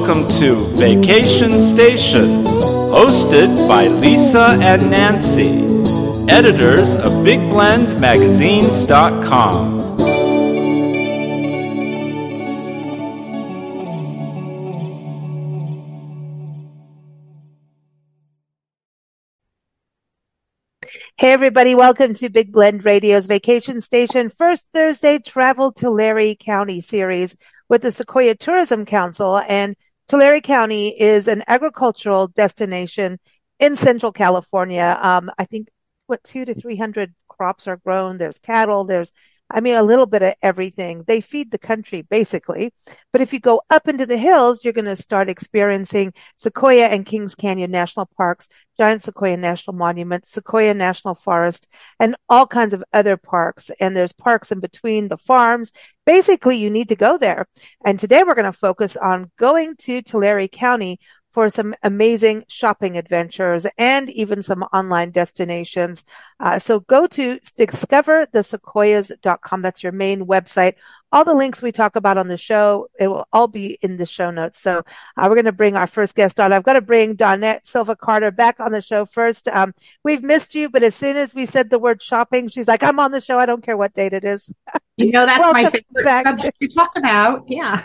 welcome to Vacation Station, hosted by Lisa and Nancy, editors of BigBlendMagazines.com. Hey everybody, welcome to Big Blend Radio's Vacation Station First Thursday Travel Tulare County series with the Sequoia Tourism Council. And Tulare County is an agricultural destination in Central California. Um, I think what two to 300 crops are grown. There's cattle. There's I mean, a little bit of everything. They feed the country basically. But if you go up into the hills, you're going to start experiencing Sequoia and Kings Canyon National Parks, Giant Sequoia National Monument, Sequoia National Forest, and all kinds of other parks. And there's parks in between the farms. Basically, you need to go there. And today we're going to focus on going to Tulare County for some amazing shopping adventures and even some online destinations. Uh, so go to discoverthesequoias.com. That's your main website. All the links we talk about on the show, it will all be in the show notes. So uh, we're going to bring our first guest on. I've got to bring Donnette Silva Carter back on the show first. Um, we've missed you, but as soon as we said the word shopping, she's like, I'm on the show. I don't care what date it is. You know, that's my favorite back. subject to talk about. Yeah.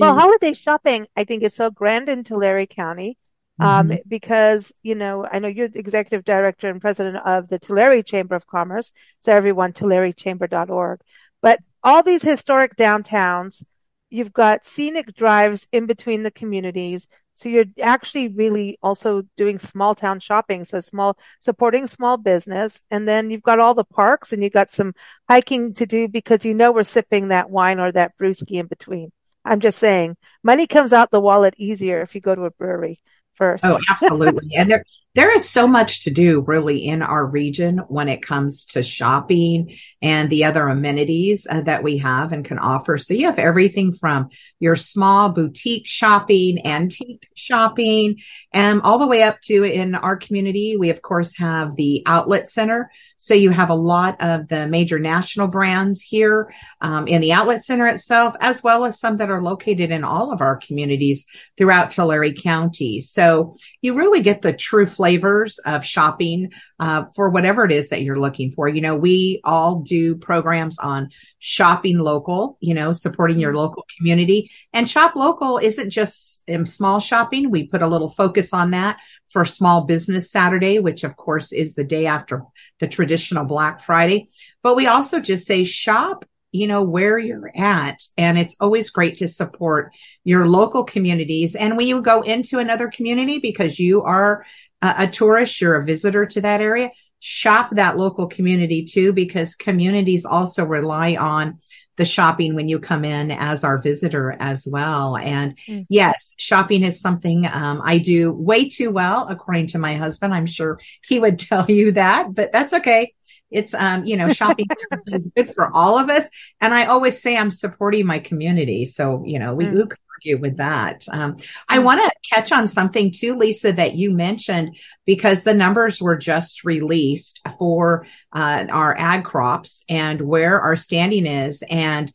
Well, holiday shopping, I think, is so grand in Tulare County. Um, mm-hmm. because, you know, I know you're the executive director and president of the Tulare Chamber of Commerce. So everyone, tularechamber.org. But all these historic downtowns, you've got scenic drives in between the communities. So you're actually really also doing small town shopping. So small, supporting small business. And then you've got all the parks and you've got some hiking to do because you know we're sipping that wine or that brewski in between. I'm just saying money comes out the wallet easier if you go to a brewery first. Oh, absolutely. and there, there is so much to do really in our region when it comes to shopping and the other amenities uh, that we have and can offer. So you have everything from your small boutique shopping, antique shopping, and all the way up to in our community. We of course have the outlet center. So you have a lot of the major national brands here um, in the outlet center itself, as well as some that are located in all of our communities throughout Tulare County. So you really get the true flavors of shopping uh, for whatever it is that you're looking for. You know, we all do programs on shopping local, you know, supporting your local community. And shop local isn't just um, small shopping. We put a little focus on that for Small Business Saturday, which of course is the day after the traditional Black Friday. But we also just say shop you know, where you're at. And it's always great to support your local communities. And when you go into another community because you are a, a tourist, you're a visitor to that area, shop that local community too, because communities also rely on the shopping when you come in as our visitor as well. And mm-hmm. yes, shopping is something um, I do way too well, according to my husband. I'm sure he would tell you that, but that's okay. It's, um, you know, shopping is good for all of us. And I always say I'm supporting my community. So, you know, we, mm. we could argue with that. Um, I mm. want to catch on something too, Lisa, that you mentioned because the numbers were just released for uh, our ag crops and where our standing is. And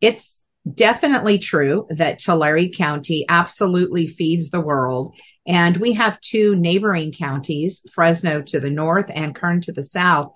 it's definitely true that Tulare County absolutely feeds the world. And we have two neighboring counties, Fresno to the north and Kern to the south.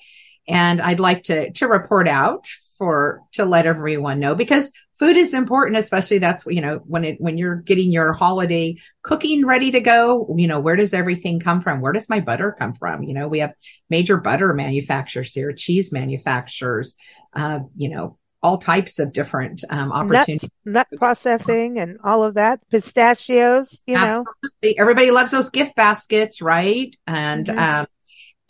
And I'd like to, to report out for, to let everyone know because food is important, especially that's, you know, when it, when you're getting your holiday cooking ready to go, you know, where does everything come from? Where does my butter come from? You know, we have major butter manufacturers here, cheese manufacturers, uh, you know, all types of different um, opportunities. Nut, nut, processing and all of that. Pistachios, you Absolutely. know. Everybody loves those gift baskets, right? And mm-hmm. um,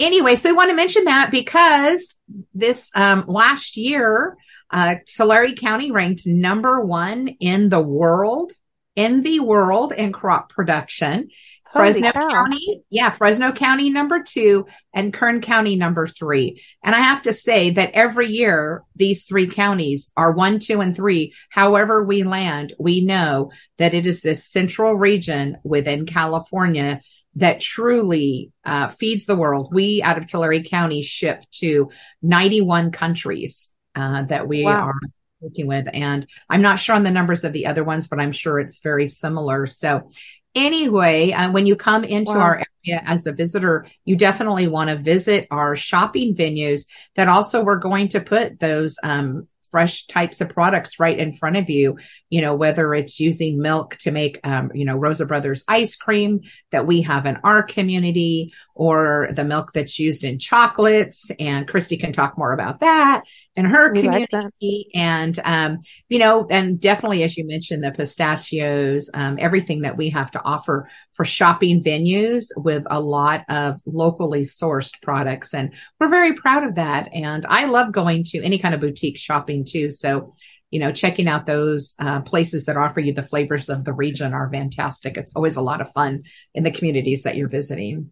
anyway, so I want to mention that because this um, last year, uh, Tulare County ranked number one in the world, in the world in crop production. Holy Fresno cow. County, yeah, Fresno County number two and Kern County number three. And I have to say that every year these three counties are one, two, and three. However we land, we know that it is this central region within California that truly uh, feeds the world. We out of Tulare County ship to 91 countries uh, that we wow. are working with. And I'm not sure on the numbers of the other ones, but I'm sure it's very similar. So anyway, uh, when you come into wow. our area as a visitor, you definitely want to visit our shopping venues that also we're going to put those um, fresh types of products right in front of you. You know, whether it's using milk to make, um, you know, Rosa Brothers ice cream that we have in our community or the milk that's used in chocolates. And Kristy can talk more about that in her we community. Like and, um, you know, and definitely, as you mentioned, the pistachios, um, everything that we have to offer for shopping venues with a lot of locally sourced products. And we're very proud of that. And I love going to any kind of boutique shopping too. So, you know, checking out those uh, places that offer you the flavors of the region are fantastic. It's always a lot of fun in the communities that you're visiting.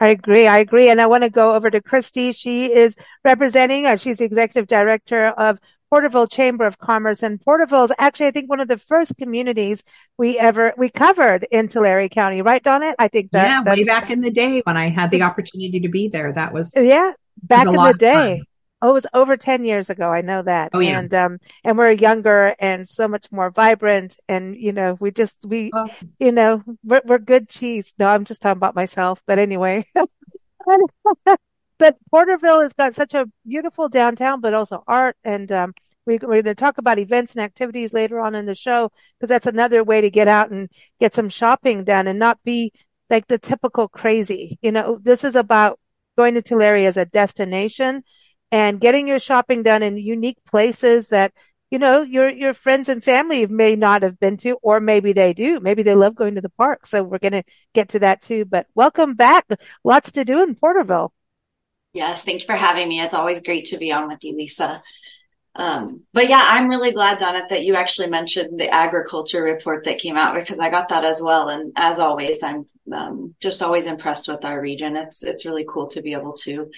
I agree. I agree. And I want to go over to Kristy. She is representing, uh, she's the executive director of Porterville Chamber of Commerce and Porterville is actually, I think, one of the first communities we ever, we covered in Tulare County, right, Donnette? I think that. Yeah, way back in the day when I had the opportunity to be there. That was. Yeah, back was in the day. Oh, it was over 10 years ago. I know that. Oh, yeah. And, um, and we're younger and so much more vibrant. And, you know, we just, we, oh. you know, we're, we're good cheese. No, I'm just talking about myself. But anyway. but Porterville has got such a beautiful downtown, but also art. And, um, we, are going to talk about events and activities later on in the show because that's another way to get out and get some shopping done and not be like the typical crazy. You know, this is about going to Tulare as a destination and getting your shopping done in unique places that you know your your friends and family may not have been to or maybe they do. Maybe they love going to the park. So we're going to get to that too. But welcome back. Lots to do in porterville. Yes thank you for having me. It's always great to be on with you lisa. Um, but yeah, I'm really glad, Donna, that you actually mentioned the agriculture report that came out because I got that as well. And as always, I'm um, just always impressed with our region. It's it's really cool to be able to,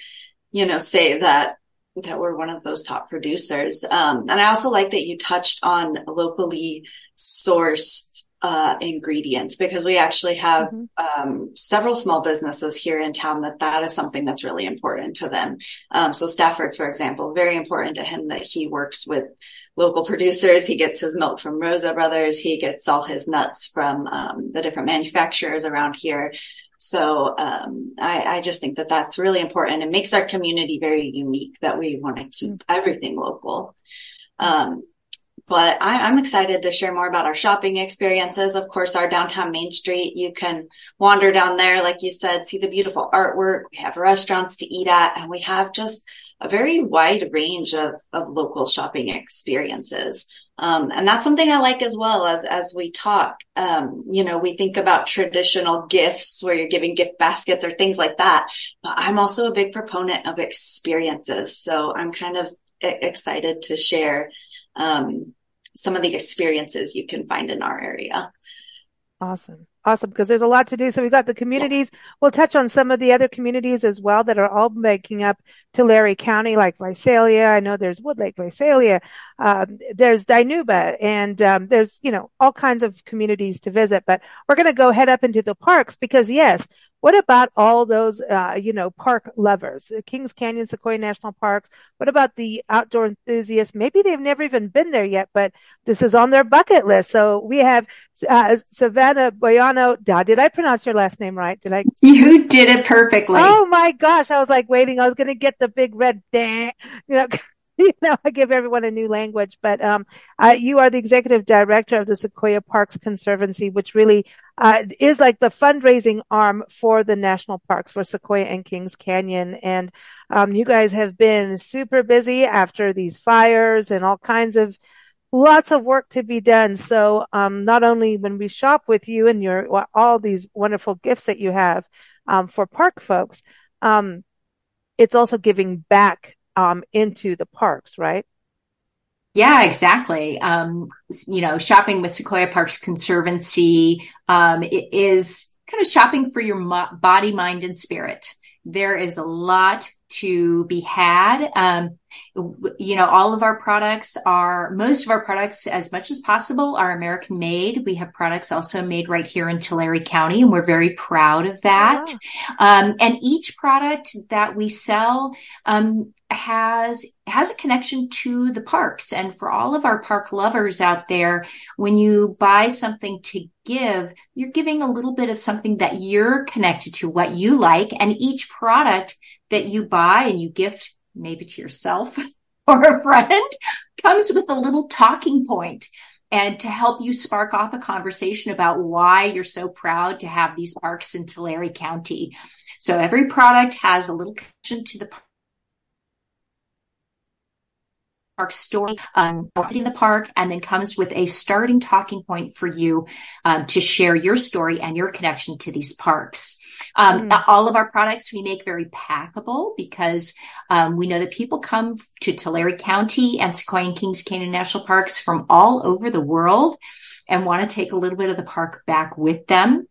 you know, say that that we're one of those top producers. Um, and I also like that you touched on locally sourced uh, ingredients because we actually have mm-hmm. um, several small businesses here in town that that is something that's really important to them. Um, so Stafford's, for example, very important to him that he works with local producers. He gets his milk from Rosa Brothers. He gets all his nuts from um, the different manufacturers around here. So um, I, I, just think that that's really important. It makes our community very unique that we want to keep mm. everything local. Um, but I, am excited to share more about our shopping experiences. Of course, our downtown Main Street, you can wander down there, like you said, see the beautiful artwork. We have restaurants to eat at, and we have just a very wide range of, of local shopping experiences. Um, and that's something I like as well as, as we talk. Um, you know, we think about traditional gifts where you're giving gift baskets or things like that, but I'm also a big proponent of experiences. So I'm kind of excited to share, um, some of the experiences you can find in our area. Awesome. Awesome. Because there's a lot to do. So we've got the communities. We'll touch on some of the other communities as well that are all making up Tulare County, like Visalia. I know there's Woodlake, Visalia. Um, there's Dinuba and, um, there's, you know, all kinds of communities to visit, but we're going to go head up into the parks because yes, what about all those, uh, you know, park lovers, Kings Canyon, Sequoia National Parks? What about the outdoor enthusiasts? Maybe they've never even been there yet, but this is on their bucket list. So we have, uh, Savannah Boiano. Did I pronounce your last name right? Did I? You did it perfectly. Oh my gosh. I was like waiting. I was going to get the big red, you know, you know, I give everyone a new language, but um, uh, you are the executive director of the Sequoia Parks Conservancy, which really uh, is like the fundraising arm for the national parks for Sequoia and Kings Canyon. And um, you guys have been super busy after these fires and all kinds of lots of work to be done. So um, not only when we shop with you and your all these wonderful gifts that you have um, for park folks, um, it's also giving back um, into the parks, right? Yeah, exactly. Um, you know, shopping with Sequoia Parks Conservancy um, is kind of shopping for your mo- body, mind, and spirit. there is a lot to be had. Um, you know, all of our products are, most of our products, as much as possible, are American made. We have products also made right here in Tulare County, and we're very proud of that. Um, and each product that we sell, um, has has a connection to the parks and for all of our park lovers out there when you buy something to give you're giving a little bit of something that you're connected to what you like and each product that you buy and you gift maybe to yourself or a friend comes with a little talking point and to help you spark off a conversation about why you're so proud to have these parks in Tulare County. So every product has a little connection to the park story, um, in the park, and then comes with a starting talking point for you um, to share your story and your connection to these parks. Um, mm. All of our products we make very packable because um, we know that people come to Tulare County and Sequoia and Kings Canyon National Parks from all over the world and want to take a little bit of the park back with them.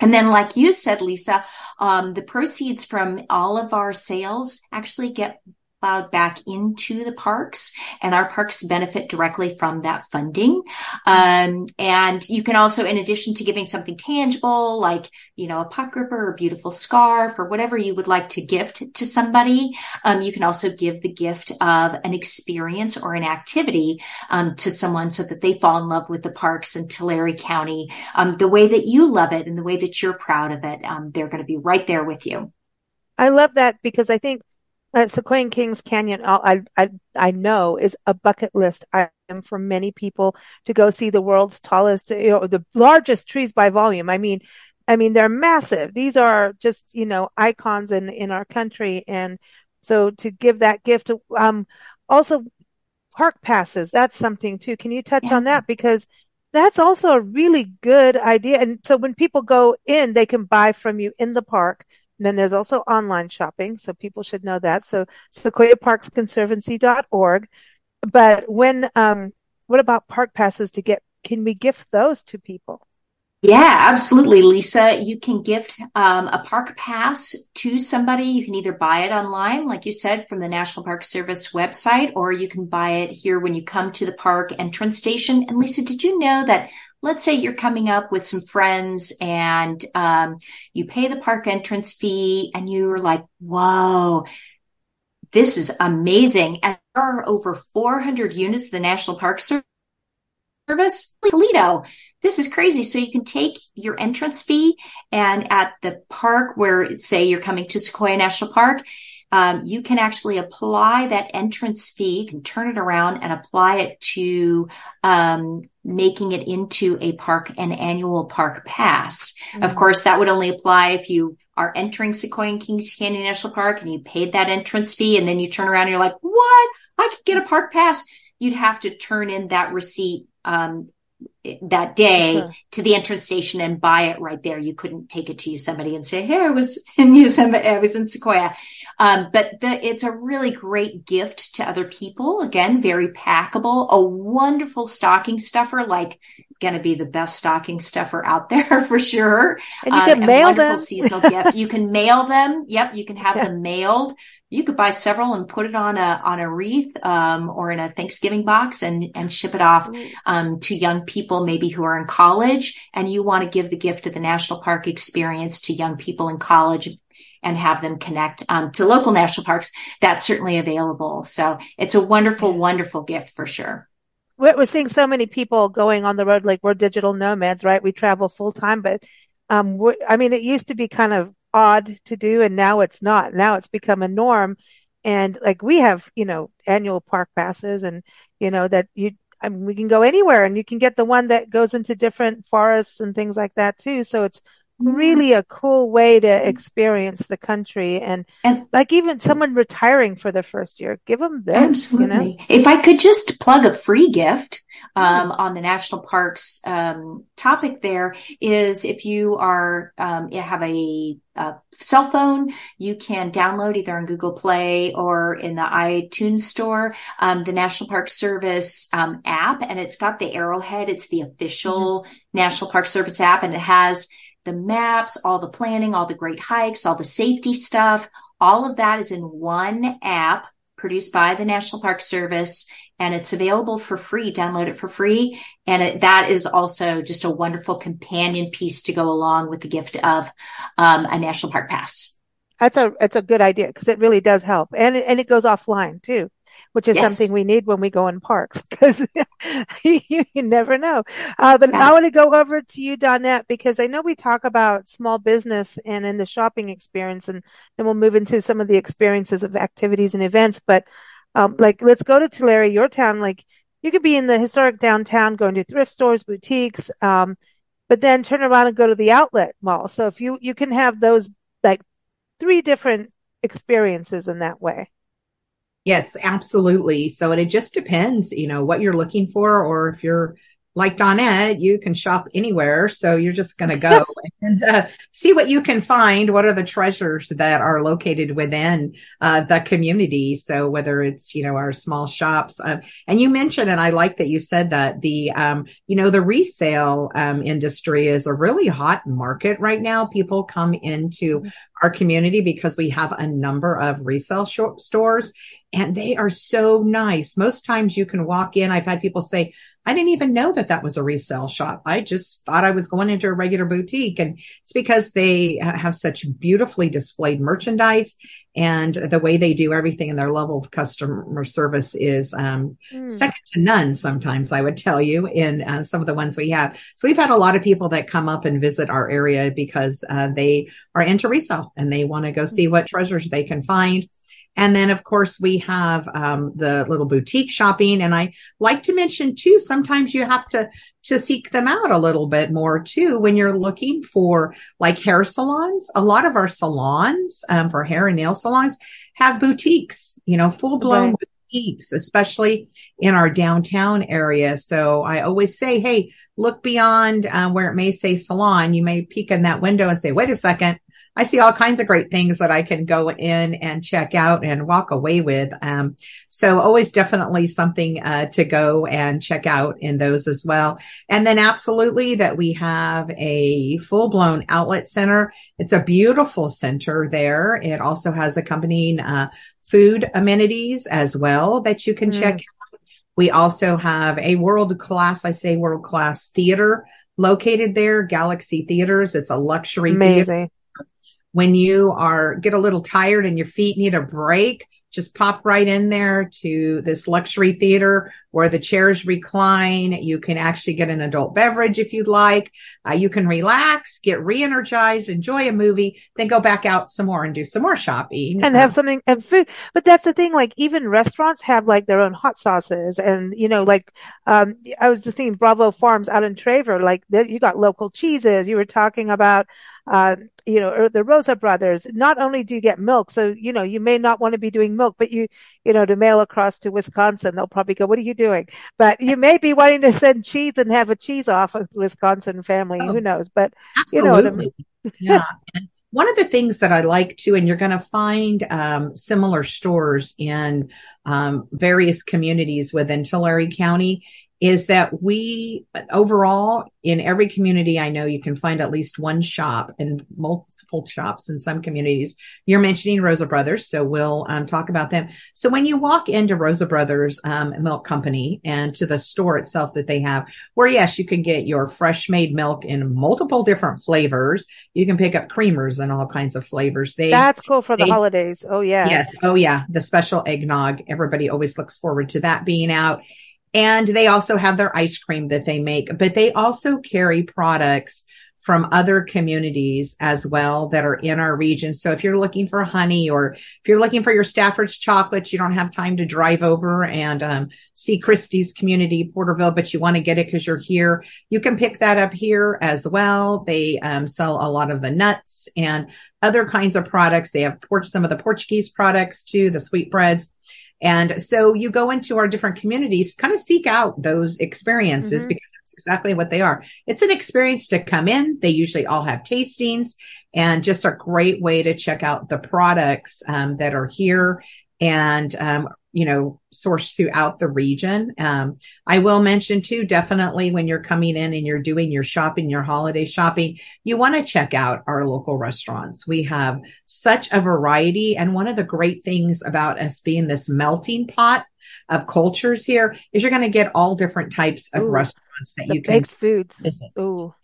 And then, like you said, Lisa, um, the proceeds from all of our sales actually get back into the parks and our parks benefit directly from that funding. Um, and you can also, in addition to giving something tangible, like, you know, a pot gripper or a beautiful scarf or whatever you would like to gift to somebody, um, you can also give the gift of an experience or an activity, um, to someone so that they fall in love with the parks in Tulare County, um, the way that you love it and the way that you're proud of it. Um, they're going to be right there with you. I love that because I think uh, Sequoia Kings Canyon, I, I, I know is a bucket list item for many people to go see the world's tallest, you know, the largest trees by volume. I mean, I mean, they're massive. These are just, you know, icons in, in our country. And so to give that gift, um, also park passes, that's something too. Can you touch yeah. on that? Because that's also a really good idea. And so when people go in, they can buy from you in the park then there's also online shopping, so people should know that. So sequoiaparksconservancy.org. But when, um, what about park passes to get, can we gift those to people? Yeah, absolutely, Lisa. You can gift um, a park pass to somebody. You can either buy it online, like you said, from the National Park Service website, or you can buy it here when you come to the park entrance station. And Lisa, did you know that let's say you're coming up with some friends and um, you pay the park entrance fee and you're like, whoa, this is amazing. And there are over 400 units of the National Park Service. Toledo. This is crazy. So you can take your entrance fee and at the park where say you're coming to Sequoia National Park, um, you can actually apply that entrance fee, can turn it around and apply it to um, making it into a park, an annual park pass. Mm-hmm. Of course, that would only apply if you are entering Sequoia and Kings Canyon National Park and you paid that entrance fee and then you turn around and you're like, what? I could get a park pass. You'd have to turn in that receipt um, that day uh-huh. to the entrance station and buy it right there. You couldn't take it to Yosemite and say, "Here, I was in Yosemite. I was in Sequoia." Um, but the, it's a really great gift to other people. Again, very packable, a wonderful stocking stuffer. Like, going to be the best stocking stuffer out there for sure. And you can um, mail them. seasonal gift. You can mail them. Yep, you can have yeah. them mailed you could buy several and put it on a on a wreath um, or in a Thanksgiving box and and ship it off um, to young people maybe who are in college and you want to give the gift of the national park experience to young people in college and have them connect um, to local national parks. That's certainly available. So it's a wonderful, wonderful gift for sure. We're seeing so many people going on the road like we're digital nomads, right? We travel full time, but um, I mean, it used to be kind of odd to do and now it's not. Now it's become a norm. And like we have, you know, annual park passes and, you know, that you, I mean, we can go anywhere and you can get the one that goes into different forests and things like that too. So it's. Really a cool way to experience the country and, and like even someone retiring for the first year, give them this. Absolutely. You know? If I could just plug a free gift, um, on the national parks um, topic there is if you are um, you have a, a, cell phone you can download either on google play or in the itunes store um, the national park service um, app and it's got the arrowhead it's the official mm-hmm. national park service app and it has the maps, all the planning, all the great hikes, all the safety stuff. All of that is in one app produced by the National Park Service and it's available for free. Download it for free. And it, that is also just a wonderful companion piece to go along with the gift of um, a national park pass. That's a, that's a good idea because it really does help. And, and it goes offline too which is yes. something we need when we go in parks because you, you, never know. Uh, but. I want to go over to you, Donnette, because I know we talk about small business and in the shopping experience, and then we'll move into some of the experiences of activities and events. But um, like, let's go to Tulare, your town. Like, you could be in the historic downtown going to thrift stores, boutiques, um, but then turn around and go to the outlet mall. So if you, you can have those like three different experiences in that way. Yes, absolutely. So it just depends, you know, what you're looking for, or if you're like Donnette, you can shop anywhere. So you're just going to go and uh, see what you can find. What are the treasures that are located within uh, the community? So whether it's, you know, our small shops, uh, and you mentioned, and I like that you said that the, um, you know, the resale um, industry is a really hot market right now. People come into our community because we have a number of resale sh- stores and they are so nice. Most times you can walk in. I've had people say, I didn't even know that that was a resale shop. I just thought I was going into a regular boutique. And it's because they have such beautifully displayed merchandise and the way they do everything and their level of customer service is um, mm. second to none sometimes i would tell you in uh, some of the ones we have so we've had a lot of people that come up and visit our area because uh, they are into resale and they want to go see what treasures they can find and then, of course, we have um, the little boutique shopping. And I like to mention too, sometimes you have to to seek them out a little bit more too when you're looking for like hair salons. A lot of our salons um, for hair and nail salons have boutiques, you know, full blown. Right. Boutiques, especially in our downtown area. So I always say, Hey, look beyond uh, where it may say salon. You may peek in that window and say, wait a second, I see all kinds of great things that I can go in and check out and walk away with. Um, so always definitely something uh, to go and check out in those as well. And then absolutely that we have a full blown outlet center. It's a beautiful center there. It also has accompanying uh, food amenities as well that you can mm. check out. We also have a world class, I say world class theater located there, Galaxy Theaters. It's a luxury Amazing. theater when you are get a little tired and your feet need a break just pop right in there to this luxury theater where the chairs recline. You can actually get an adult beverage if you'd like. Uh, you can relax, get re-energized, enjoy a movie, then go back out some more and do some more shopping and have something and food. But that's the thing. Like even restaurants have like their own hot sauces, and you know, like um, I was just thinking Bravo Farms out in Traver, like you got local cheeses. You were talking about uh, you know, or the Rosa brothers, not only do you get milk, so, you know, you may not want to be doing milk, but you, you know, to mail across to Wisconsin, they'll probably go, what are you doing? But you may be wanting to send cheese and have a cheese off of Wisconsin family. Oh, Who knows? But absolutely. you know I mean? yeah. And one of the things that I like too, and you're going to find um, similar stores in um, various communities within Tulare County, is that we overall in every community I know you can find at least one shop and multiple shops in some communities. You're mentioning Rosa Brothers, so we'll um, talk about them. So when you walk into Rosa Brothers um, Milk Company and to the store itself that they have, where yes, you can get your fresh made milk in multiple different flavors. You can pick up creamers and all kinds of flavors. They that's cool for the holidays. Oh yeah, yes, oh yeah, the special eggnog. Everybody always looks forward to that being out and they also have their ice cream that they make, but they also carry products from other communities as well that are in our region. So if you're looking for honey or if you're looking for your Stafford's chocolates, you don't have time to drive over and um, see Kristy's community, Porterville, but you want to get it because you're here. You can pick that up here as well. They um, sell a lot of the nuts and other kinds of products. They have some of the Portuguese products too, the sweetbreads. And so you go into our different communities, kind of seek out those experiences mm-hmm. because that's exactly what they are. It's an experience to come in. They usually all have tastings and just a great way to check out the products um, that are here and um, you know, sourced throughout the region. Um, I will mention too, definitely when you're coming in and you're doing your shopping, your holiday shopping, you want to check out our local restaurants. We have such a variety. And one of the great things about us being this melting pot of cultures here is you're going to get all different types of Ooh, restaurants that you can foods. Visit. Ooh.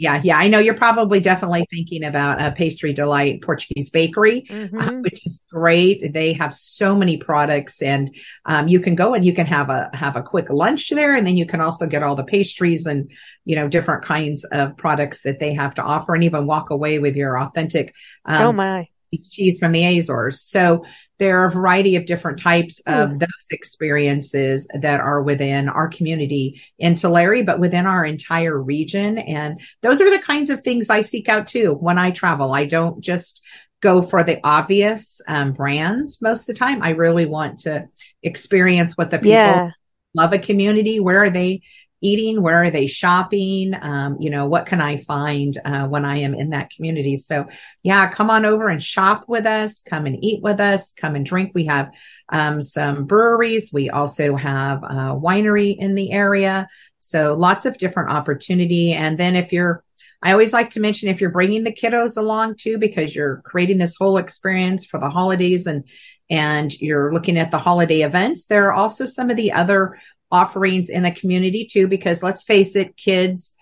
Yeah, yeah, I know you're probably definitely thinking about a Pastry Delight Portuguese Bakery, uh, mm-hmm. uh, which is great. They have so many products, and um, you can go and you can have a have a quick lunch there, and then you can also get all the pastries and you know different kinds of products that they have to offer, and even walk away with your authentic. Um, oh my! cheese from the Azores. So there are a variety of different types of those experiences that are within our community in Tulare, but within our entire region. And those are the kinds of things I seek out too when I travel. I don't just go for the obvious um, brands most of the time. I really want to experience what the people yeah. love a community. Where are they eating? Where are they shopping? Um, you know, what can I find uh, when I am in that community? So, yeah, come on over and shop with us. Come and eat with us. Come and drink. We have um, some breweries. We also have a winery in the area. So, lots of different opportunity. And then if you're I always like to mention if you're bringing the kiddos along too, because you're creating this whole experience for the holidays and and you're looking at the holiday events. There are also some of the other offerings in the community too, because let's face it, kids,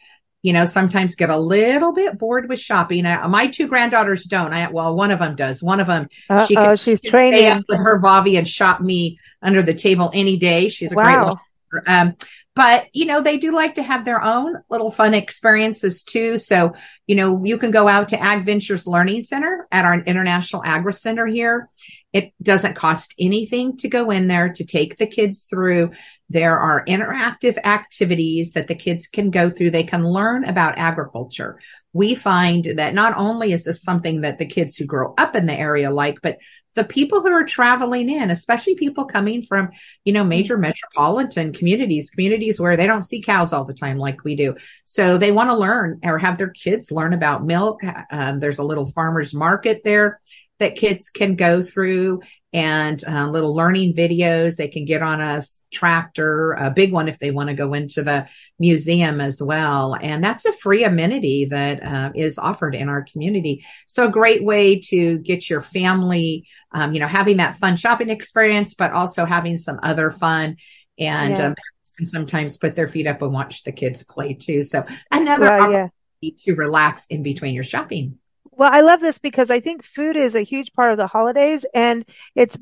you know, sometimes get a little bit bored with shopping. I, my two granddaughters don't. I, well, one of them does. One of them, she can, she's she training with her Vavi and shop me under the table any day. She's a wow. great. Um, but you know, they do like to have their own little fun experiences too. So, you know, you can go out to Ag Ventures Learning Center at our International Agri Center here. It doesn't cost anything to go in there to take the kids through there are interactive activities that the kids can go through. They can learn about agriculture. We find that not only is this something that the kids who grow up in the area like, but the people who are traveling in, especially people coming from, you know, major metropolitan communities, communities where they don't see cows all the time like we do. So they want to learn or have their kids learn about milk. Um, there's a little farmer's market there that kids can go through and uh, little learning videos. They can get on a tractor, a big one if they want to go into the museum as well. And that's a free amenity that uh, is offered in our community. So a great way to get your family, um, you know, having that fun shopping experience, but also having some other fun and yeah. um, can sometimes put their feet up and watch the kids play too. So another well, opportunity yeah. to relax in between your shopping. Well, I love this because I think food is a huge part of the holidays and it's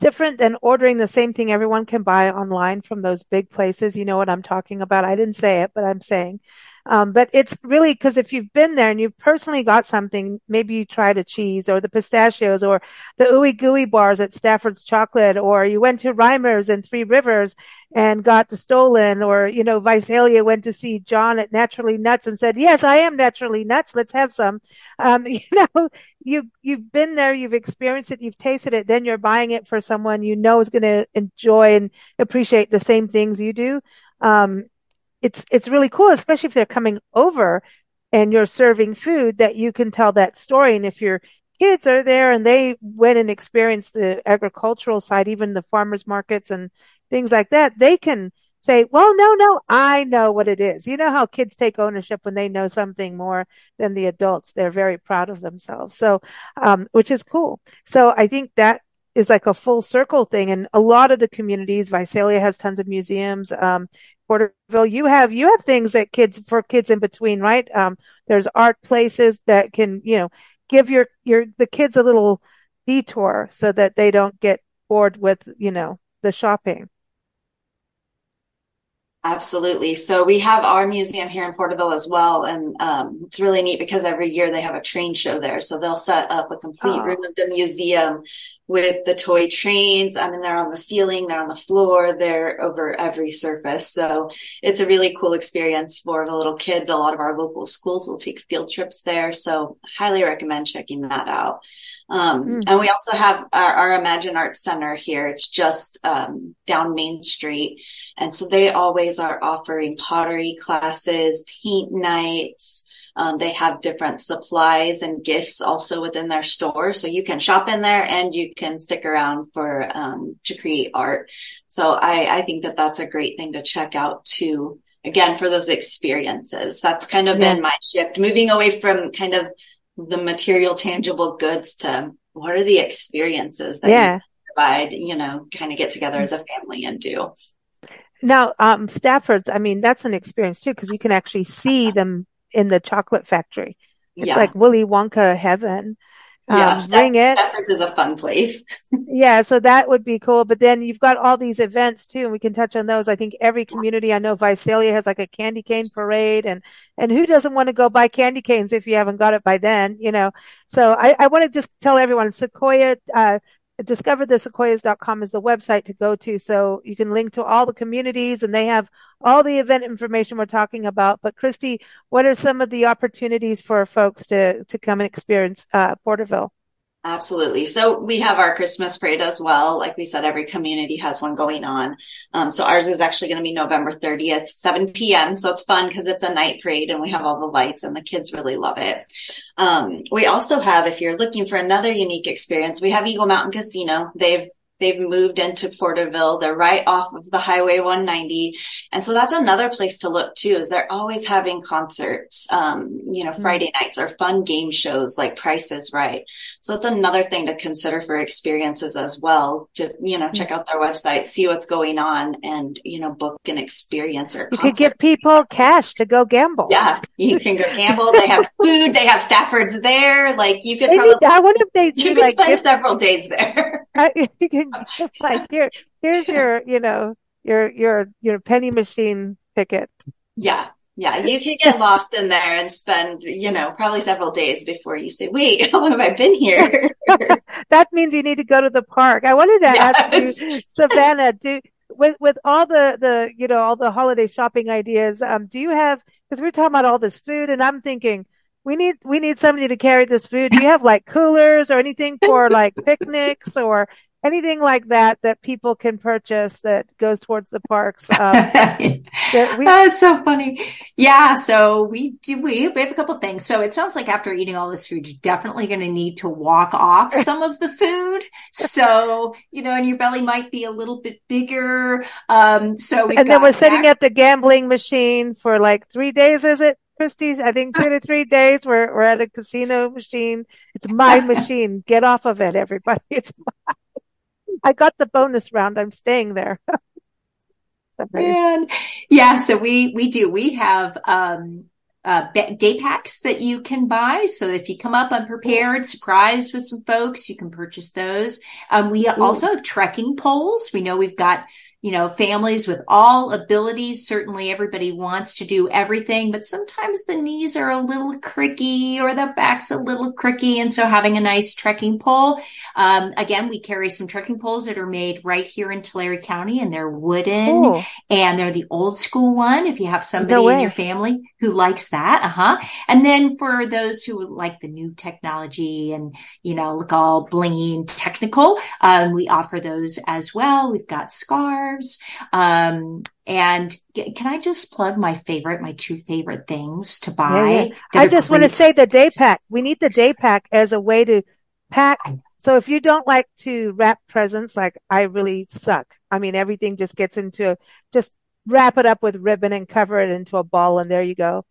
different than ordering the same thing everyone can buy online from those big places. You know what I'm talking about. I didn't say it, but I'm saying um, but it's really because if you've been there and you've personally got something, maybe you tried a cheese or the pistachios or the ooey gooey bars at Stafford's Chocolate, or you went to Reimer's and Three Rivers and got the Stollen, or, you know, Visalia went to see John at Naturally Nuts and said, yes, I am naturally nuts. Let's have some. Um, you know, you, you've been there, you've experienced it, you've tasted it, then you're buying it for someone you know is going to enjoy and appreciate the same things you do. Um, it's, it's really cool, especially if they're coming over and you're serving food that you can tell that story. And if your kids are there and they went and experienced the agricultural side, even the farmers markets and things like that, they can say, well, no, no, I know what it is. You know how kids take ownership when they know something more than the adults. They're very proud of themselves. So, um, which is cool. So I think that is like a full circle thing. And a lot of the communities, Visalia has tons of museums. Um, Porterville, you have, you have things that kids, for kids in between, right? Um, there's art places that can, you know, give your, your, the kids a little detour so that they don't get bored with, you know, the shopping. Absolutely. So we have our museum here in Porterville as well. And um, it's really neat because every year they have a train show there. So they'll set up a complete oh. room of the museum with the toy trains. I mean, they're on the ceiling, they're on the floor, they're over every surface. So it's a really cool experience for the little kids. A lot of our local schools will take field trips there. So highly recommend checking that out. Um, mm. and we also have our, our, Imagine Arts Center here. It's just, um, down Main Street. And so they always are offering pottery classes, paint nights, Um, they have different supplies and gifts also within their store. So you can shop in there and you can stick around for, um, to create art. So I, I think that that's a great thing to check out too. Again, for those experiences, that's kind of yeah. been my shift, moving away from kind of the material, tangible goods to what are the experiences that yeah. you provide, you know, kind of get together as a family and do. Now, um, Stafford's, I mean, that's an experience too, because you can actually see them in the chocolate factory. It's yes. like Willy Wonka heaven. Um, yeah, bring it. Stafford is a fun place. yeah, so that would be cool. But then you've got all these events too, and we can touch on those. I think every community, I know Visalia has like a candy cane parade, and and who doesn't want to go buy candy canes if you haven't got it by then, you know? So I, I want to just tell everyone, Sequoia uh, discoverthesequoias.com is the website to go to. So you can link to all the communities and they have all the event information we're talking about. But Kristy, what are some of the opportunities for folks to, to come and experience, uh, Porterville? Absolutely. So we have our Christmas parade as well. Like we said, every community has one going on. Um, so ours is actually going to be November 30th, 7 p.m. So it's fun because it's a night parade and we have all the lights and the kids really love it. Um, we also have, if you're looking for another unique experience, we have Eagle Mountain Casino. They've They've moved into Porterville. They're right off of the Highway 190. And so that's another place to look too, is they're always having concerts, um, you know, mm-hmm. Friday nights or fun game shows like Price is Right. So it's another thing to consider for experiences as well. To, you know, mm-hmm. check out their website, see what's going on and, you know, book an experience or You could give people cash to go gamble. Yeah. You can go gamble. they have food. They have Staffords there. Like you could probably, I wonder if they you could like, spend several days there. you can like here, here's your, you know, your your your penny machine ticket. Yeah. Yeah, you could get lost in there and spend, you know, probably several days before you say, wait, how long have I been here? that means you need to go to the park. I wanted to yes. ask you, Savannah, do, with, with all the, the, you know, all the holiday shopping ideas, um, do you have, cause we are talking about all this food and I'm thinking, we need, we need somebody to carry this food. Do you have like coolers or anything for like picnics or anything like that that people can purchase that goes towards the parks. Um, that we- That's so funny. Yeah. So we do, we, we have a couple things. So it sounds like after eating all this food, you're definitely going to need to walk off some of the food. So, you know, and your belly might be a little bit bigger. Um, so and then we're sitting at the gambling machine for like three days, is it? Kristy's, I think two to three days. We're, we're at a casino machine. It's my machine. Get off of it, everybody. It's my. I got the bonus round. I'm staying there. Man. Yeah. So we, we do, we have, um, uh, day packs that you can buy. So if you come up unprepared, surprised with some folks, you can purchase those. Um, we Ooh. also have trekking poles. We know we've got you know, families with all abilities. Certainly everybody wants to do everything, but sometimes the knees are a little cricky or the back's a little cricky. And so having a nice trekking pole, um, again, we carry some trekking poles that are made right here in Tulare County and they're wooden cool. and they're the old school one. If you have somebody no in your family who likes that, uh huh. And then for those who like the new technology and, you know, look all blingy and technical, um, we offer those as well. We've got scarves um, and can I just plug my favorite, my two favorite things to buy? Yeah, yeah. I just great. want to say the day pack. We need the day pack as a way to pack. So if you don't like to wrap presents, like I really suck. I mean, everything just gets into, just wrap it up with ribbon and cover it into a ball and there you go.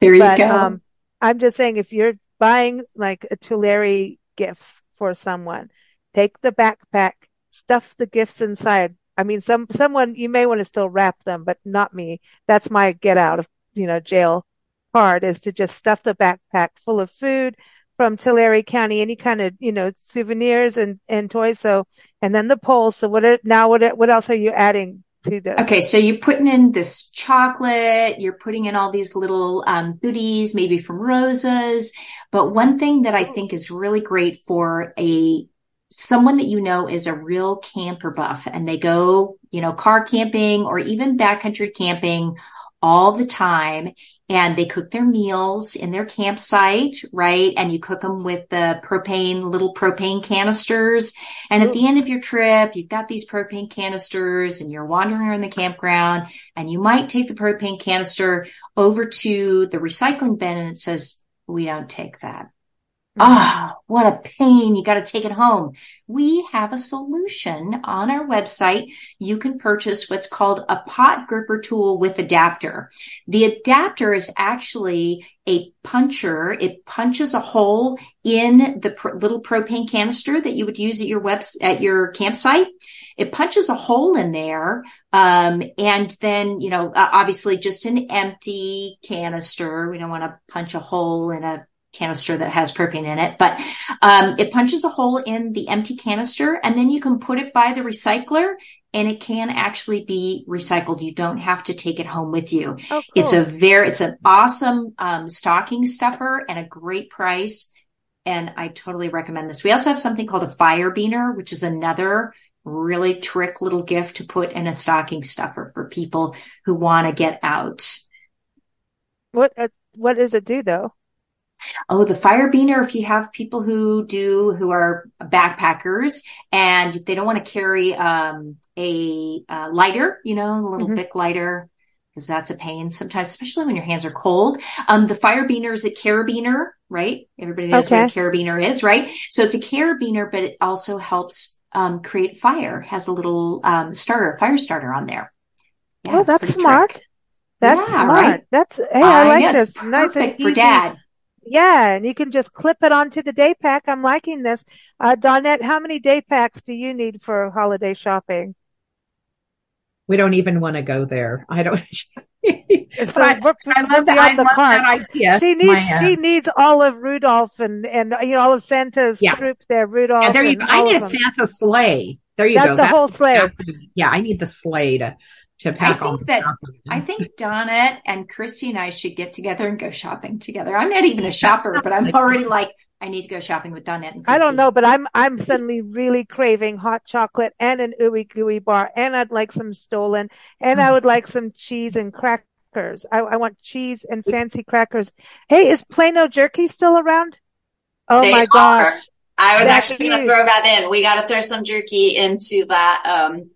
There but, you go. Um, I'm just saying if you're buying like a Tulare gifts for someone, take the backpack, stuff the gifts inside, I mean, some, someone, you may want to still wrap them, but not me. That's my get out of, you know, jail card is to just stuff the backpack full of food from Tulare County, any kind of, you know, souvenirs and, and toys. So, and then the poles. So what are, now what, what else are you adding to this? Okay. So you're putting in this chocolate, you're putting in all these little, um, goodies, maybe from roses. But one thing that I think is really great for a someone that you know is a real camper buff and they go, you know, car camping or even backcountry camping all the time and they cook their meals in their campsite, right? And you cook them with the propane, little propane canisters. And at the end of your trip, you've got these propane canisters and you're wandering around the campground and you might take the propane canister over to the recycling bin and it says, we don't take that. Ah, oh, what a pain. You got to take it home. We have a solution on our website. You can purchase what's called a pot gripper tool with adapter. The adapter is actually a puncher. It punches a hole in the pr- little propane canister that you would use at your web, at your campsite. It punches a hole in there. Um, and then, you know, obviously just an empty canister. We don't want to punch a hole in a canister that has propane in it, but um, it punches a hole in the empty canister and then you can put it by the recycler and it can actually be recycled. You don't have to take it home with you. Oh, cool. It's a very, it's an awesome um, stocking stuffer and a great price. And I totally recommend this. We also have something called a fire beaner, which is another really trick little gift to put in a stocking stuffer for people who want to get out. What, uh, what does it do though? Oh, the FireBiner, if you have people who do, who are backpackers and if they don't want to carry, um, a, uh, lighter, you know, a little mm-hmm. Bic lighter, because that's a pain sometimes, especially when your hands are cold. Um, the FireBiner is a carabiner, right? Everybody knows okay. what a carabiner is, right? So it's a carabiner, but it also helps, um, create fire, has a little, um, starter, fire starter on there. Yeah, oh, that's smart. Trick. That's yeah, smart. Right? That's, hey, I like this. Nice and easy. for dad. Yeah, and you can just clip it onto the day pack. I'm liking this. Uh, Donnette, how many day packs do you need for holiday shopping? We don't even want to go there. I don't. so I, I, love that. I love that idea. She needs she needs all of Rudolph and and you know all of Santa's yeah. troop there. Rudolph. Yeah, there you go. I need a Santa sleigh. There you That's go. The That's whole sleigh. Yeah, I need the sleigh to to pack I think that I think Donna and Kristy and I should get together and go shopping together. I'm not even a shopper, but I'm already like I need to go shopping with Donna and Kristy. I don't know, but I'm I'm suddenly really craving hot chocolate and an ooey gooey bar, and I'd like some stollen, and I would like some cheese and crackers. I, I want cheese and fancy crackers. Hey, is Plano jerky still around? Oh they my gosh. I was That's actually going to throw that in. We got to throw some jerky into that um,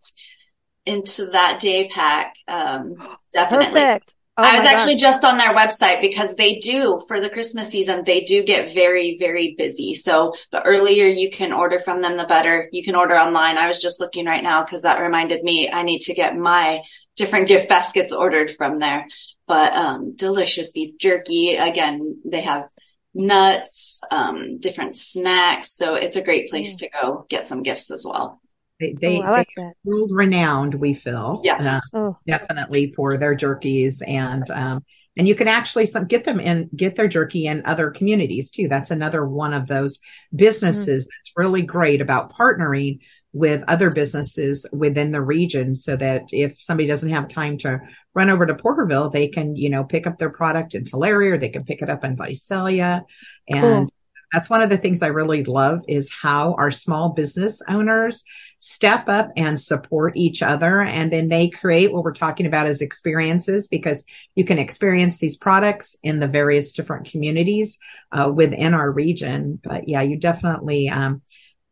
into that day pack. Um, definitely. Perfect. Oh I was actually just on their website because they do for the Christmas season, they do get very, very busy. So the earlier you can order from them, the better. You can order online. I was just looking right now because that reminded me I need to get my different gift baskets ordered from there. But, um, delicious beef jerky. Again, they have nuts, um, different snacks. So it's a great place mm. to go get some gifts as well. They, they, oh, like they world renowned, we feel. Yes. Uh, oh. Definitely for their jerkies. And, um, and you can actually some, get them in, get their jerky in other communities too. That's another one of those businesses mm-hmm. that's really great about partnering with other businesses within the region so that if somebody doesn't have time to run over to Porterville, they can, you know, pick up their product in Tulare or they can pick it up in Visalia. And cool that's one of the things I really love is how our small business owners step up and support each other. And then they create what we're talking about as experiences because you can experience these products in the various different communities uh, within our region. But yeah, you definitely, um,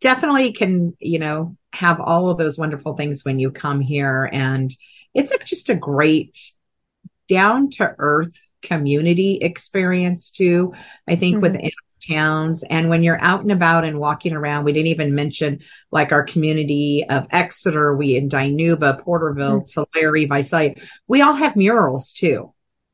definitely can, you know, have all of those wonderful things when you come here. And it's a, just a great down to earth community experience too. I think mm-hmm. within towns. And when you're out and about and walking around, we didn't even mention like our community of Exeter, we in Dinuba, Porterville, mm-hmm. Tulare, Visalia. We all have murals too.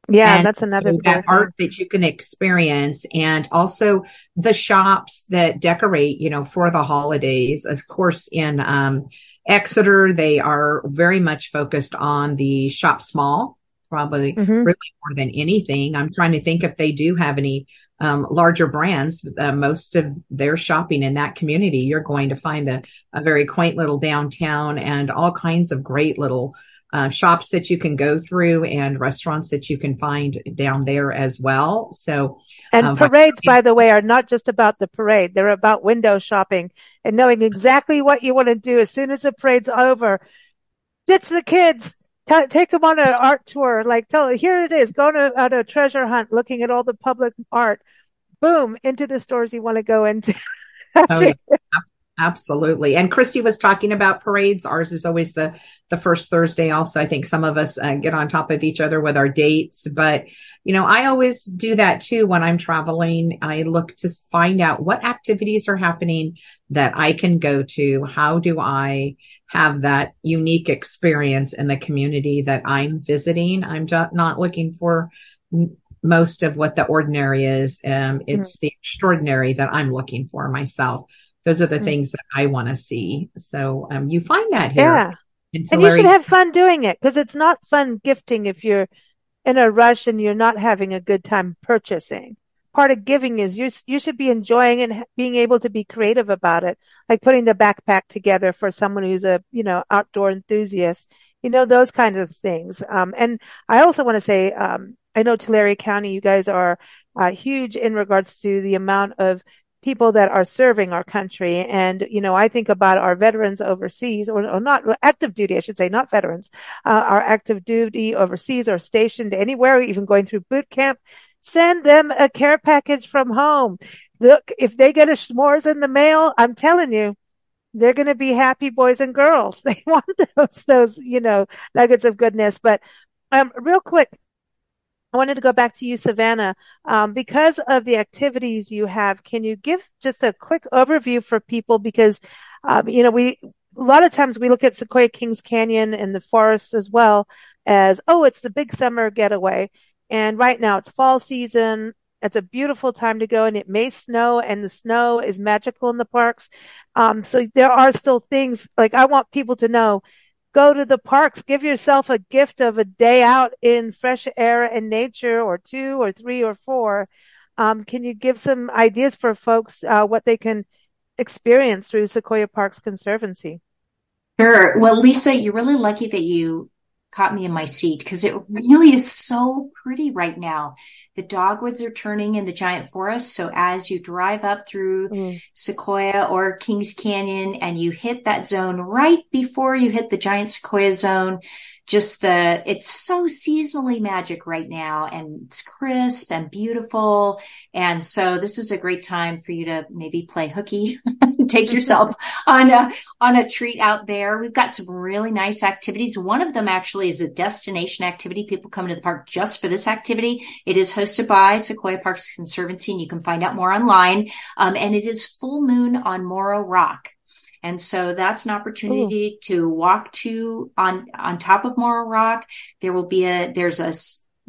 Yeah, and that's another that art that you can experience, and also the shops that decorate, you know, for the holidays. Of course, in um, Exeter, they are very much focused on the shop small, probably mm-hmm. really more than anything. I'm trying to think if they do have any um, larger brands, uh, most of their shopping in that community, you're going to find a, a very quaint little downtown and all kinds of great little uh, shops that you can go through and restaurants that you can find down there as well. So, and um, parades, by the way, are not just about the parade. They're about window shopping and knowing exactly what you want to do as soon as the parade's over. Ditch the kids, t- take them on an art tour. Like tell here it is. Go on a, on a treasure hunt, looking at all the public art. Boom into the stores you want to go into. oh, yeah. Absolutely. And Kristy was talking about parades. Ours is always the, the first Thursday. Also, I think some of us uh, get on top of each other with our dates, but you know, I always do that too when I'm traveling. I look to find out what activities are happening that I can go to. How do I have that unique experience in the community that I'm visiting? I'm not looking for most of what the ordinary is. Um, it's mm-hmm. the extraordinary that I'm looking for myself. Those are the mm-hmm. things that I want to see. So um, you find that here. Yeah. And you should have fun doing it because it's not fun gifting if you're in a rush and you're not having a good time purchasing. Part of giving is you, you should be enjoying and being able to be creative about it. Like putting the backpack together for someone who's a, you know, outdoor enthusiast, you know, those kinds of things. Um, and I also want to say, um, I know Tulare County, you guys are uh, huge in regards to the amount of people that are serving our country. And, you know, I think about our veterans overseas or, or not active duty, I should say, not veterans, uh, our active duty overseas or stationed anywhere, even going through boot camp. Send them a care package from home. Look, if they get a s'mores in the mail, I'm telling you, they're going to be happy boys and girls. They want those, those, you know, nuggets of goodness. But, um, real quick, I wanted to go back to you, Savannah. Um, because of the activities you have, can you give just a quick overview for people? Because, um, you know, we, a lot of times we look at Sequoia Kings Canyon and the forests as well as, oh, it's the big summer getaway. And right now it's fall season. It's a beautiful time to go and it may snow and the snow is magical in the parks. Um, so there are still things like I want people to know go to the parks, give yourself a gift of a day out in fresh air and nature or two or three or four. Um, can you give some ideas for folks, uh, what they can experience through Sequoia Parks Conservancy? Sure. Well, Lisa, you're really lucky that you caught me in my seat because it really is so pretty right now. The dogwoods are turning in the giant forest. So as you drive up through mm. Sequoia or Kings Canyon and you hit that zone right before you hit the giant Sequoia zone, just the, it's so seasonally magic right now and it's crisp and beautiful. And so this is a great time for you to maybe play hooky, take yourself on a, on a treat out there. We've got some really nice activities. One of them actually is a destination activity. People come to the park just for this activity. It is hosted by Sequoia Parks Conservancy and you can find out more online. Um, and it is full moon on Moro Rock. And so that's an opportunity Ooh. to walk to on, on top of Moro Rock. There will be a, there's a,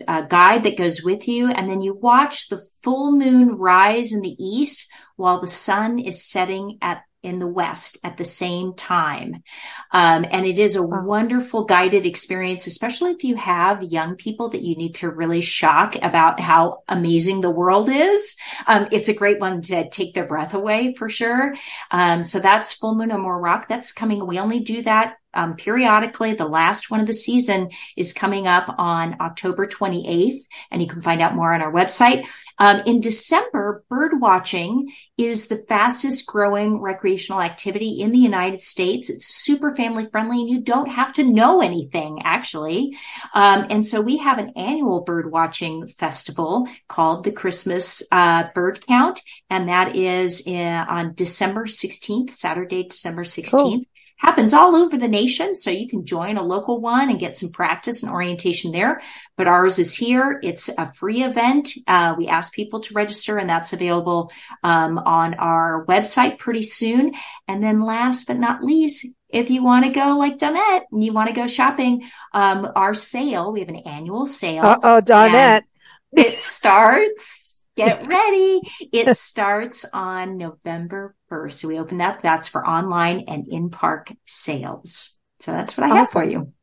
a guide that goes with you and then you watch the full moon rise in the east while the sun is setting at in the West at the same time. Um, and it is a wow. wonderful guided experience, especially if you have young people that you need to really shock about how amazing the world is. Um, it's a great one to take their breath away for sure. Um, so that's Full Moon on Moro Rock. That's coming. We only do that um, periodically. The last one of the season is coming up on October 28th, and you can find out more on our website. Um, in December, bird watching is the fastest growing recreational activity in the United States. It's super family friendly and you don't have to know anything actually. Um, and so we have an annual bird watching festival called the Christmas uh, Bird Count. And that is in, on December 16th, Saturday, December 16th. Cool happens all over the nation. So you can join a local one and get some practice and orientation there. But ours is here. It's a free event. Uh, we ask people to register and that's available um, on our website pretty soon. And then last but not least, if you want to go like Donnette and you want to go shopping, um, our sale, we have an annual sale. oh, Donnette. It starts get ready. It starts on November 1st. So we open up. That's for online and in park sales. So that's what I awesome. have for you.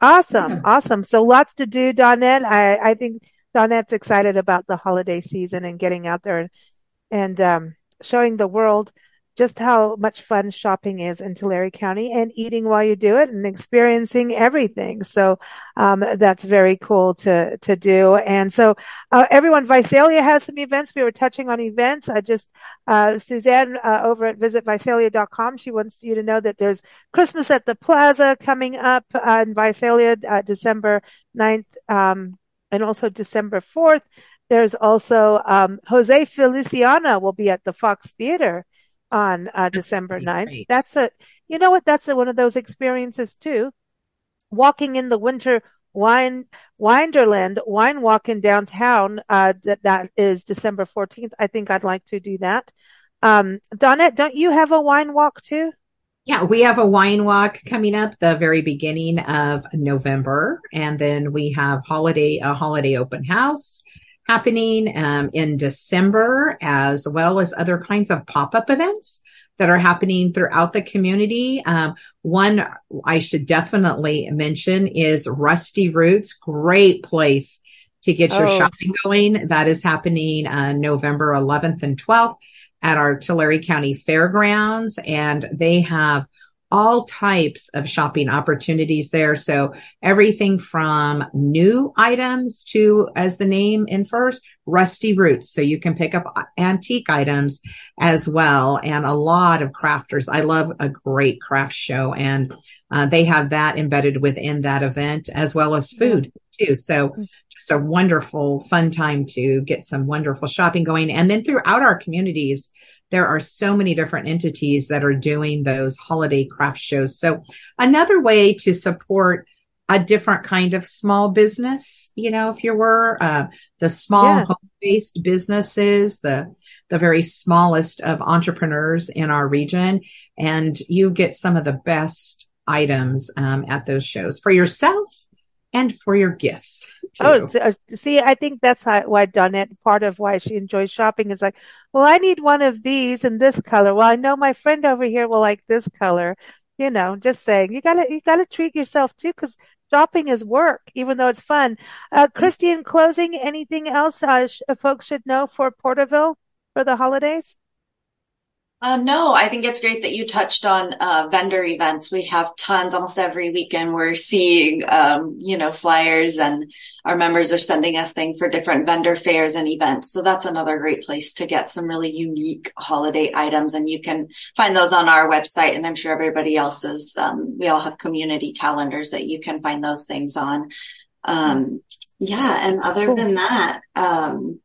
Awesome. Yeah. Awesome. So lots to do, Donnette. I, I think Donnette's excited about the holiday season and getting out there and, um, showing the world just how much fun shopping is in Tulare County and eating while you do it and experiencing everything. So, um, that's very cool to, to do. And so, uh, everyone, Visalia has some events. We were touching on events. I just, uh, Suzanne, uh, over at visitvisalia.com, she wants you to know that there's Christmas at the Plaza coming up, in Visalia, uh, December 9th, um, and also December 4th. There's also, um, Jose Feliciano will be at the Fox Theater on uh, December 9th. That's a, you know what? That's a, one of those experiences too. Walking in the winter wine, Winderland wine walk in downtown. Uh, that, that is December 14th. I think I'd like to do that. Um, Donnette, don't you have a wine walk too? Yeah, we have a wine walk coming up the very beginning of November. And then we have holiday, a holiday open house happening um, in December, as well as other kinds of pop up events that are happening throughout the community. Um, one I should definitely mention is Rusty Roots, great place to get your oh. shopping going. That is happening uh, November 11th and 12th at our Tulare County Fairgrounds, and they have all types of shopping opportunities there. So everything from new items to, as the name infers, rusty roots. So you can pick up antique items as well and a lot of crafters. I love a great craft show and uh, they have that embedded within that event as well as food too. So just a wonderful, fun time to get some wonderful shopping going. And then throughout our communities, there are so many different entities that are doing those holiday craft shows. So another way to support a different kind of small business, you know, if you were, uh, the small yeah. home-based businesses, the, the very smallest of entrepreneurs in our region, and you get some of the best items, um, at those shows for yourself and for your gifts. Oh, see, I think that's how, why Donnette, part of why she enjoys shopping is like, well, I need one of these in this color. Well, I know my friend over here will like this color. You know, just saying you gotta, you gotta treat yourself too, cause shopping is work, even though it's fun. Uh, Kristy, in closing, anything else uh, sh- folks should know for Porterville for the holidays? Uh, no, I think it's great that you touched on uh, vendor events. We have tons almost every weekend. We're seeing, um, you know, flyers and our members are sending us things for different vendor fairs and events. So that's another great place to get some really unique holiday items. And you can find those on our website. And I'm sure everybody else's, um, we all have community calendars that you can find those things on. Um, yeah. And other than that, um,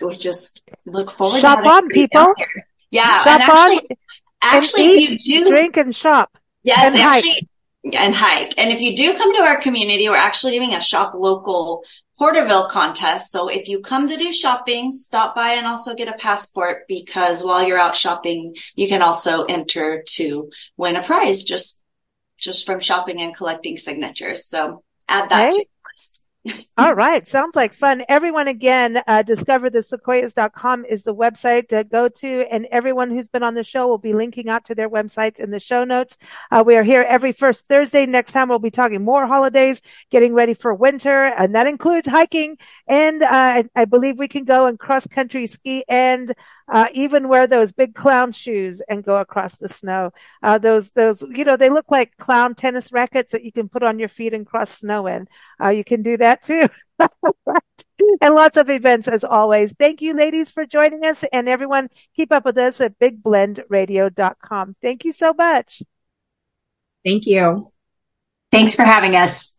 we just look forward Shop to on people. Yeah, and actually, actually, and eat, you do drink and shop. Yes, and actually, hike. and hike. And if you do come to our community, we're actually doing a shop local Porterville contest. So if you come to do shopping, stop by and also get a passport because while you're out shopping, you can also enter to win a prize just just from shopping and collecting signatures. So add that okay. to all right. Sounds like fun. Everyone again, uh, discoverthesequoias.com is the website to go to and everyone who's been on the show will be linking out to their websites in the show notes. Uh, we are here every first Thursday. Next time we'll be talking more holidays, getting ready for winter, and that includes hiking. And, uh, I, I believe we can go and cross country ski and uh, even wear those big clown shoes and go across the snow. Uh, those, those, you know, they look like clown tennis rackets that you can put on your feet and cross snow in. Uh, you can do that too. and lots of events as always. Thank you, ladies, for joining us and everyone keep up with us at bigblendradio.com. Thank you so much. Thank you. Thanks for having us.